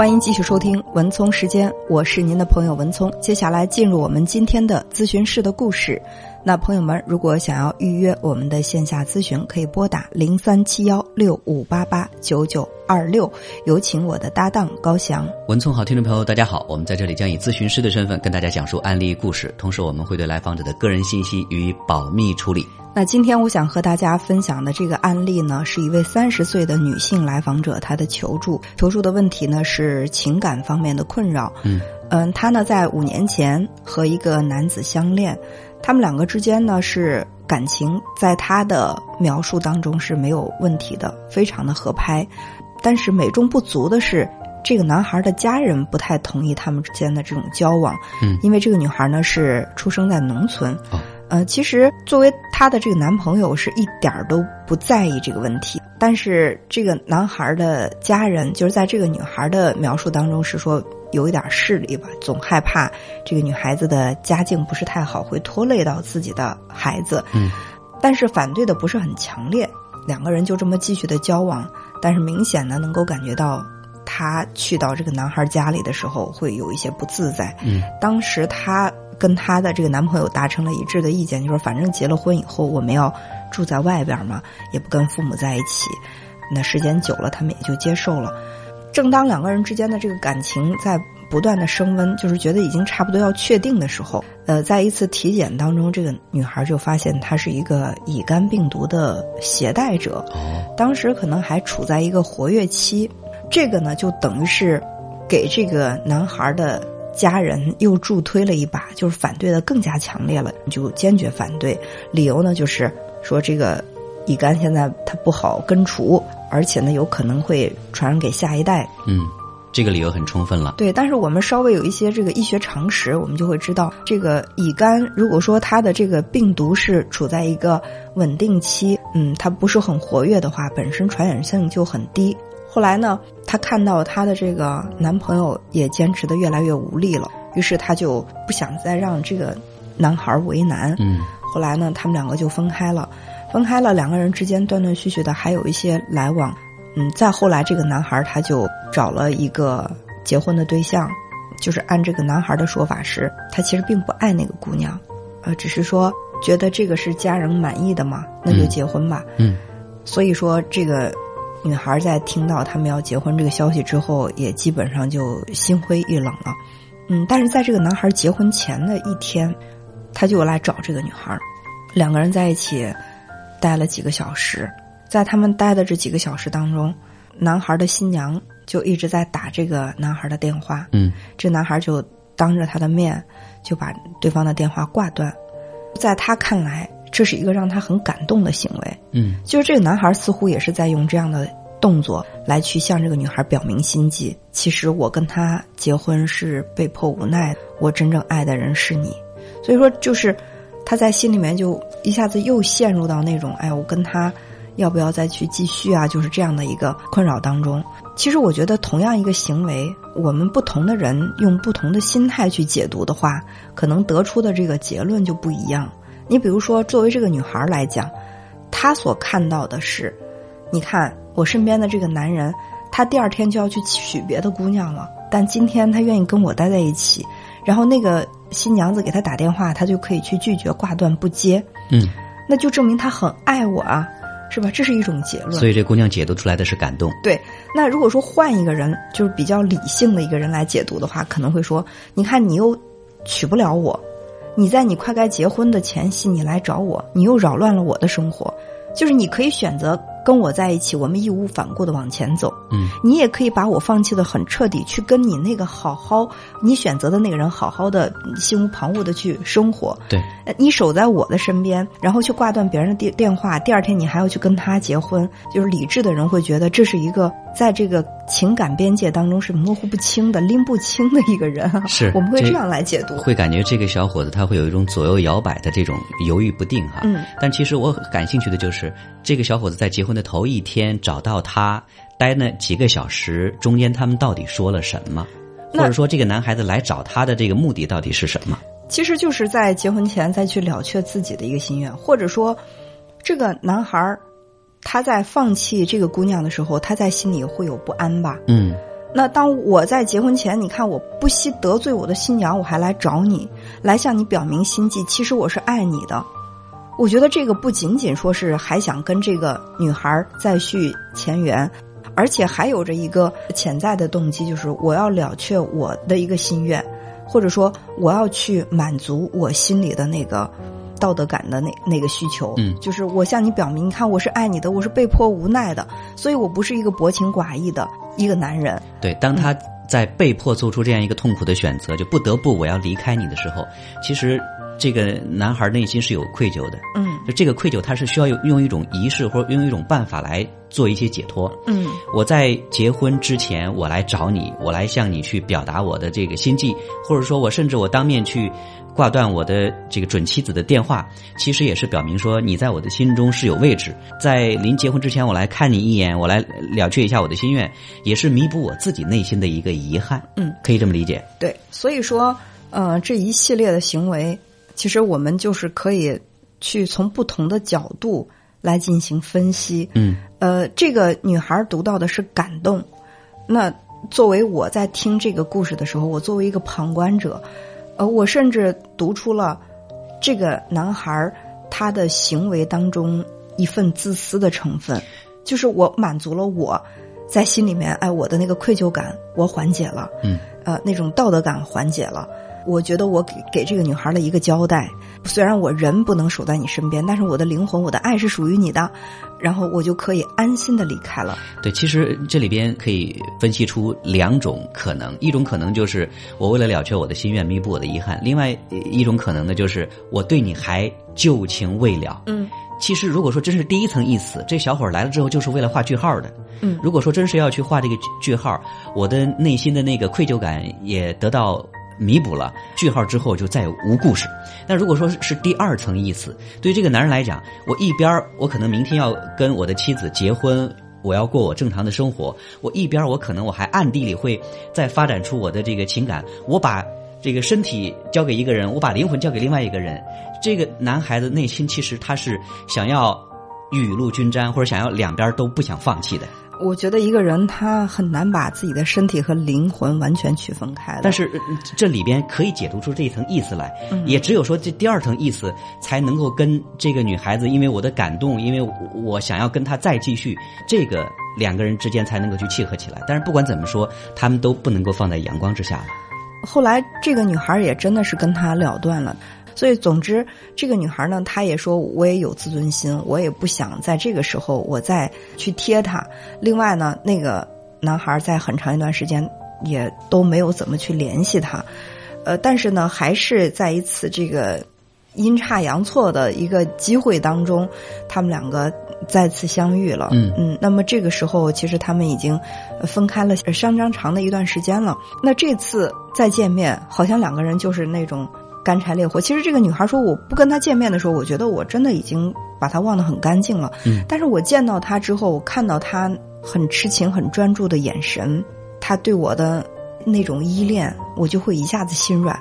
欢迎继续收听文聪时间，我是您的朋友文聪。接下来进入我们今天的咨询室的故事。那朋友们，如果想要预约我们的线下咨询，可以拨打零三七幺六五八八九九二六。有请我的搭档高翔。文聪好，听众朋友大家好，我们在这里将以咨询师的身份跟大家讲述案例故事，同时我们会对来访者的个人信息予以保密处理。那今天我想和大家分享的这个案例呢，是一位三十岁的女性来访者，她的求助，求助的问题呢是情感方面的困扰。嗯嗯，她呢在五年前和一个男子相恋，他们两个之间呢是感情，在他的描述当中是没有问题的，非常的合拍。但是美中不足的是，这个男孩的家人不太同意他们之间的这种交往。嗯因为这个女孩呢是出生在农村。哦呃，其实作为她的这个男朋友是一点儿都不在意这个问题，但是这个男孩的家人就是在这个女孩的描述当中是说有一点势力吧，总害怕这个女孩子的家境不是太好，会拖累到自己的孩子。嗯，但是反对的不是很强烈，两个人就这么继续的交往，但是明显呢能够感觉到。她去到这个男孩家里的时候，会有一些不自在。嗯当时她跟她的这个男朋友达成了一致的意见，就是反正结了婚以后我们要住在外边嘛，也不跟父母在一起。那时间久了，他们也就接受了。正当两个人之间的这个感情在不断的升温，就是觉得已经差不多要确定的时候，呃，在一次体检当中，这个女孩就发现她是一个乙肝病毒的携带者。哦当时可能还处在一个活跃期，这个呢就等于是给这个男孩的家人又助推了一把，就是反对的更加强烈了，就坚决反对。理由呢就是说这个乙肝现在它不好根除，而且呢有可能会传染给下一代。嗯，这个理由很充分了。对，但是我们稍微有一些这个医学常识，我们就会知道，这个乙肝如果说它的这个病毒是处在一个稳定期，嗯，它不是很活跃的话，本身传染性就很低。后来呢，她看到她的这个男朋友也坚持的越来越无力了，于是她就不想再让这个男孩为难。嗯后来呢，他们两个就分开了，分开了，两个人之间断断续续的还有一些来往。嗯，再后来，这个男孩他就找了一个结婚的对象，就是按这个男孩的说法是，他其实并不爱那个姑娘，呃，只是说觉得这个是家人满意的嘛，那就嗯结婚吧。嗯所以说，这个女孩在听到他们要结婚这个消息之后，也基本上就心灰意冷了。嗯，但是在这个男孩结婚前的一天，他就来找这个女孩，两个人在一起待了几个小时。在他们待的这几个小时当中，男孩的新娘就一直在打这个男孩的电话。嗯这男孩就当着他的面就把对方的电话挂断。在他看来，这是一个让他很感动的行为。嗯就是这个男孩似乎也是在用这样的动作来去向这个女孩表明心迹。其实我跟他结婚是被迫无奈，我真正爱的人是你。所以说，就是他在心里面就一下子又陷入到那种，哎，我跟他要不要再去继续啊？就是这样的一个困扰当中。其实我觉得，同样一个行为，我们不同的人用不同的心态去解读的话，可能得出的这个结论就不一样。你比如说，作为这个女孩来讲，她所看到的是，你看我身边的这个男人，他第二天就要去娶别的姑娘了，但今天他愿意跟我待在一起，然后那个新娘子给他打电话，他就可以去拒绝挂断不接，嗯，那就证明他很爱我啊，是吧？这是一种结论。所以这姑娘解读出来的是感动。对，那如果说换一个人，就是比较理性的一个人来解读的话，可能会说：你看你又娶不了我，你在你快该结婚的前夕你来找我，你又扰乱了我的生活。就是你可以选择跟我在一起，我们义无反顾的往前走。嗯你也可以把我放弃的很彻底，去跟你那个好好你选择的那个人好好的心无旁骛的去生活。对，呃你守在我的身边，然后去挂断别人的电电话，第二天你还要去跟他结婚，就是理智的人会觉得这是一个在这个情感边界当中是模糊不清的、拎不清的一个人啊。是我们会这样来解读。会感觉这个小伙子他会有一种左右摇摆的这种犹豫不定哈。嗯，但其实我感兴趣的就是这个小伙子在结婚的头一天找到他，待那几个小时，中间他们到底说了什么？或者说这个男孩子来找他的这个目的到底是什么？其实就是在结婚前再去了却自己的一个心愿，或者说，这个男孩儿他在放弃这个姑娘的时候，他在心里会有不安吧？嗯那当我在结婚前，你看我不惜得罪我的新娘，我还来找你，来向你表明心迹。其实我是爱你的。我觉得这个不仅仅说是还想跟这个女孩再续前缘，而且还有着一个潜在的动机，就是我要了却我的一个心愿，或者说我要去满足我心里的那个道德感的那那个需求。嗯，就是我向你表明，你看我是爱你的，我是被迫无奈的，所以我不是一个薄情寡义的一个男人。对，当他在被迫做出这样一个痛苦的选择，就不得不我要离开你的时候，其实。这个男孩内心是有愧疚的，嗯，就这个愧疚，他是需要用用一种仪式或者用一种办法来做一些解脱，嗯，我在结婚之前，我来找你，我来向你去表达我的这个心迹，或者说我甚至我当面去挂断我的这个准妻子的电话，其实也是表明说你在我的心中是有位置，在临结婚之前，我来看你一眼，我来了却一下我的心愿，也是弥补我自己内心的一个遗憾，嗯，可以这么理解，对，所以说，呃，这一系列的行为。其实我们就是可以去从不同的角度来进行分析。嗯，呃，这个女孩读到的是感动。那作为我在听这个故事的时候，我作为一个旁观者，呃，我甚至读出了这个男孩他的行为当中一份自私的成分，就是我满足了我在心里面哎我的那个愧疚感，我缓解了。嗯，呃，那种道德感缓解了。我觉得我给给这个女孩的一个交代，虽然我人不能守在你身边，但是我的灵魂、我的爱是属于你的，然后我就可以安心的离开了。对，其实这里边可以分析出两种可能，一种可能就是我为了了却我的心愿，弥补我的遗憾；，另外一种可能呢，就是我对你还旧情未了。嗯，其实如果说真是第一层意思，这小伙来了之后就是为了画句号的。嗯，如果说真是要去画这个句号，我的内心的那个愧疚感也得到。弥补了句号之后就再无故事。那如果说是第二层意思，对于这个男人来讲，我一边我可能明天要跟我的妻子结婚，我要过我正常的生活，我一边我可能我还暗地里会再发展出我的这个情感，我把这个身体交给一个人，我把灵魂交给另外一个人。这个男孩子内心其实他是想要雨露均沾，或者想要两边都不想放弃的。我觉得一个人他很难把自己的身体和灵魂完全区分开。但是这里边可以解读出这一层意思来，也只有说这第二层意思才能够跟这个女孩子，因为我的感动，因为我想要跟她再继续，这个两个人之间才能够去契合起来。但是不管怎么说，他们都不能够放在阳光之下了。后来这个女孩也真的是跟他了断了。所以，总之，这个女孩呢，她也说，我也有自尊心，我也不想在这个时候我再去贴他。另外呢，那个男孩在很长一段时间也都没有怎么去联系她，呃，但是呢，还是在一次这个阴差阳错的一个机会当中，他们两个再次相遇了。嗯嗯，那么这个时候，其实他们已经分开了相当长的一段时间了。那这次再见面，好像两个人就是那种。干柴烈火。其实这个女孩说：“我不跟他见面的时候，我觉得我真的已经把他忘得很干净了。嗯，但是我见到他之后，我看到他很痴情、很专注的眼神，他对我的那种依恋，我就会一下子心软。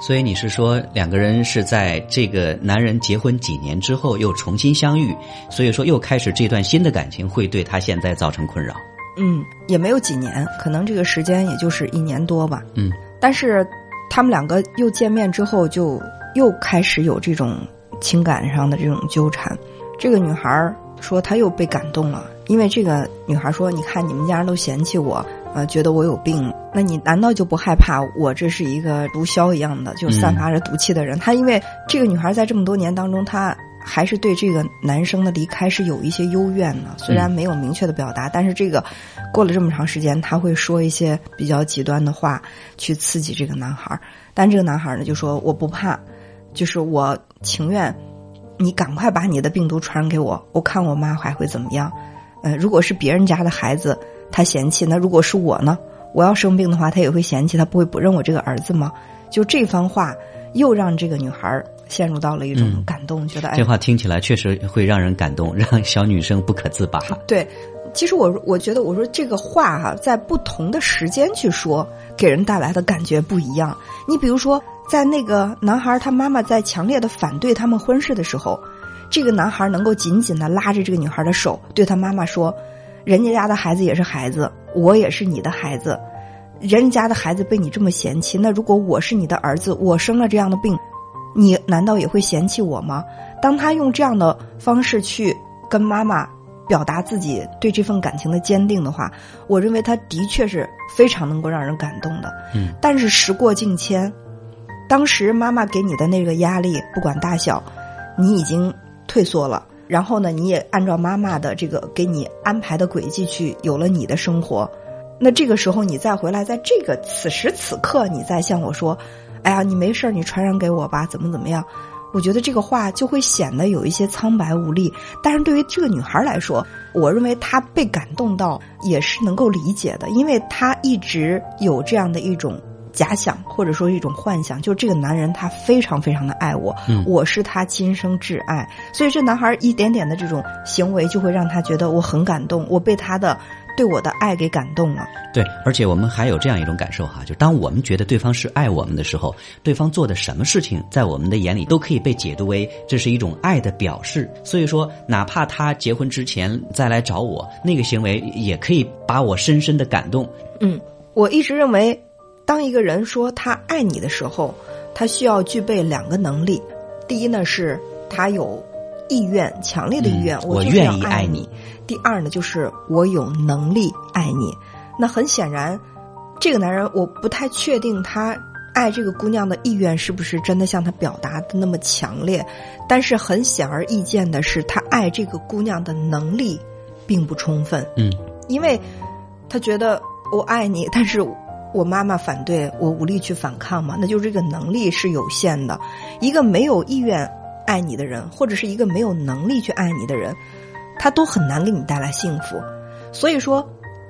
所以你是说，两个人是在这个男人结婚几年之后又重新相遇，所以说又开始这段新的感情，会对他现在造成困扰？嗯，也没有几年，可能这个时间也就是一年多吧。嗯，但是。他们两个又见面之后，就又开始有这种情感上的这种纠缠。这个女孩说，她又被感动了，因为这个女孩说：“你看，你们家人都嫌弃我，呃，觉得我有病，那你难道就不害怕我这是一个毒枭一样的，就散发着毒气的人？”她因为这个女孩在这么多年当中，她。还是对这个男生的离开是有一些幽怨的，虽然没有明确的表达，但是这个过了这么长时间，他会说一些比较极端的话去刺激这个男孩但这个男孩呢就说我不怕，就是我情愿你赶快把你的病毒传染给我，我看我妈还会怎么样。呃，如果是别人家的孩子他嫌弃，那如果是我呢？我要生病的话，他也会嫌弃，他不会不认我这个儿子吗？就这番话又让这个女孩。陷入到了一种感动，觉得哎这话听起来确实会让人感动，让小女生不可自拔。对，其实我我觉得我说这个话哈，在不同的时间去说，给人带来的感觉不一样。你比如说，在那个男孩他妈妈在强烈的反对他们婚事的时候，这个男孩能够紧紧的拉着这个女孩的手，对他妈妈说：“人家家的孩子也是孩子，我也是你的孩子。”人家的孩子被你这么嫌弃，那如果我是你的儿子，我生了这样的病，你难道也会嫌弃我吗？当他用这样的方式去跟妈妈表达自己对这份感情的坚定的话，我认为他的确是非常能够让人感动的。嗯，但是时过境迁，当时妈妈给你的那个压力，不管大小，你已经退缩了。然后呢，你也按照妈妈的这个给你安排的轨迹去有了你的生活。那这个时候你再回来，在这个此时此刻，你再向我说：“哎呀，你没事你传染给我吧，怎么怎么样？”我觉得这个话就会显得有一些苍白无力。但是对于这个女孩来说，我认为她被感动到也是能够理解的，因为她一直有这样的一种。假想或者说一种幻想，就是这个男人他非常非常的爱我，我是他今生挚爱，所以这男孩一点点的这种行为就会让他觉得我很感动，我被他的对我的爱给感动了。对，而且我们还有这样一种感受哈，就当我们觉得对方是爱我们的时候，对方做的什么事情在我们的眼里都可以被解读为这是一种爱的表示。所以说，哪怕他结婚之前再来找我，那个行为也可以把我深深的感动。嗯，我一直认为。当一个人说他爱你的时候，他需要具备两个能力。第一呢，是他有意愿，强烈的意愿，我愿意爱你。第二呢，就是我有能力爱你。那很显然，这个男人我不太确定他爱这个姑娘的意愿是不是真的像他表达的那么强烈。但是很显而易见的是，他爱这个姑娘的能力并不充分。嗯，因为他觉得我爱你，但是。我妈妈反对我无力去反抗嘛，那就是这个能力是有限的。一个没有意愿爱你的人，或者是一个没有能力去爱你的人，他都很难给你带来幸福。所以说，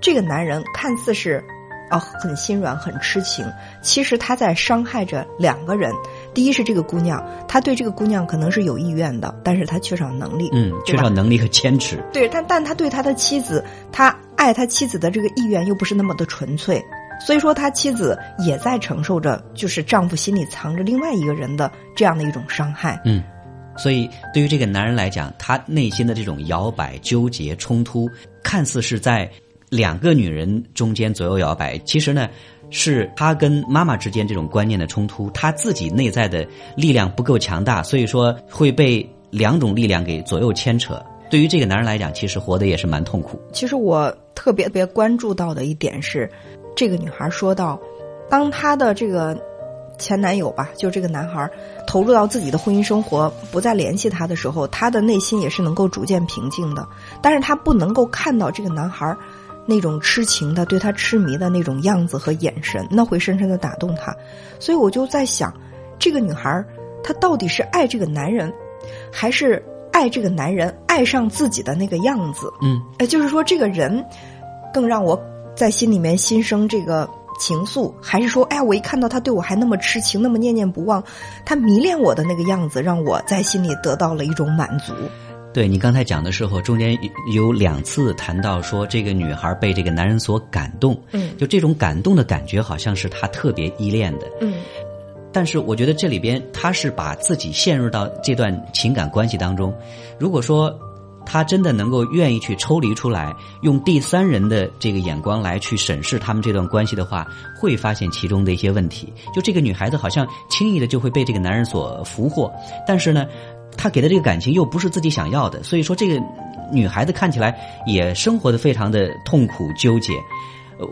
这个男人看似是啊很心软、很痴情，其实他在伤害着两个人。第一是这个姑娘，他对这个姑娘可能是有意愿的，但是他缺少能力，嗯，缺少能力和坚持。对，但但他对他的妻子，他爱他妻子的这个意愿又不是那么的纯粹。所以说，他妻子也在承受着，就是丈夫心里藏着另外一个人的这样的一种伤害。嗯，所以对于这个男人来讲，他内心的这种摇摆、纠结、冲突，看似是在两个女人中间左右摇摆，其实呢，是他跟妈妈之间这种观念的冲突，他自己内在的力量不够强大，所以说会被两种力量给左右牵扯。对于这个男人来讲，其实活得也是蛮痛苦。其实我特别特别关注到的一点是。这个女孩说到：“当她的这个前男友吧，就这个男孩投入到自己的婚姻生活，不再联系他的时候，他的内心也是能够逐渐平静的。但是他不能够看到这个男孩那种痴情的、对他痴迷的那种样子和眼神，那会深深的打动他。所以我就在想，这个女孩她到底是爱这个男人，还是爱这个男人爱上自己的那个样子？嗯，哎，就是说这个人更让我。”在心里面心生这个情愫，还是说，哎呀，我一看到他对我还那么痴情，那么念念不忘，他迷恋我的那个样子，让我在心里得到了一种满足。对你刚才讲的时候，中间有两次谈到说，这个女孩被这个男人所感动，嗯，就这种感动的感觉，好像是她特别依恋的，嗯。但是我觉得这里边，她是把自己陷入到这段情感关系当中，如果说。他真的能够愿意去抽离出来，用第三人的这个眼光来去审视他们这段关系的话，会发现其中的一些问题。就这个女孩子好像轻易的就会被这个男人所俘获，但是呢，他给的这个感情又不是自己想要的，所以说这个女孩子看起来也生活的非常的痛苦纠结。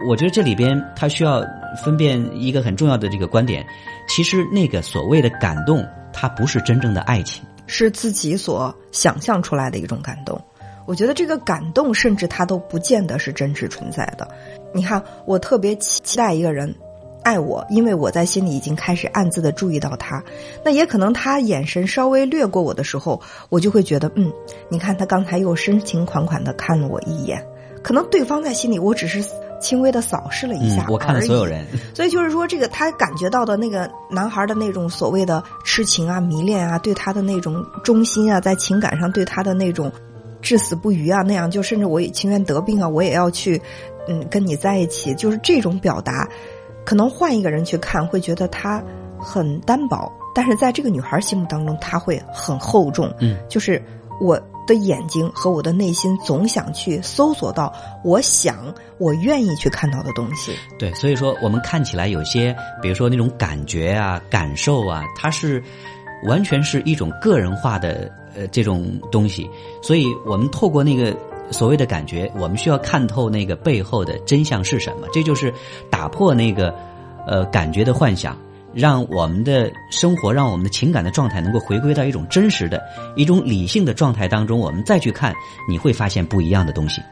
我觉得这里边他需要分辨一个很重要的这个观点，其实那个所谓的感动，它不是真正的爱情。是自己所想象出来的一种感动，我觉得这个感动甚至他都不见得是真实存在的。你看，我特别期期待一个人爱我，因为我在心里已经开始暗自的注意到他。那也可能他眼神稍微掠过我的时候，我就会觉得，嗯，你看他刚才又深情款款的看了我一眼。可能对方在心里，我只是。轻微的扫视了一下，我看了所有人，所以就是说，这个他感觉到的那个男孩的那种所谓的痴情啊、迷恋啊，对他的那种忠心啊，在情感上对他的那种至死不渝啊，那样就甚至我也情愿得病啊，我也要去，嗯，跟你在一起，就是这种表达，可能换一个人去看会觉得他很单薄，但是在这个女孩心目当中，他会很厚重，嗯，就是我的眼睛和我的内心总想去搜索到我想、我愿意去看到的东西。对，所以说我们看起来有些，比如说那种感觉啊、感受啊，它是完全是一种个人化的呃这种东西，所以我们透过那个。所谓的感觉，我们需要看透那个背后的真相是什么，这就是打破那个呃感觉的幻想，让我们的生活，让我们的情感的状态能够回归到一种真实的、一种理性的状态当中，我们再去看，你会发现不一样的东西。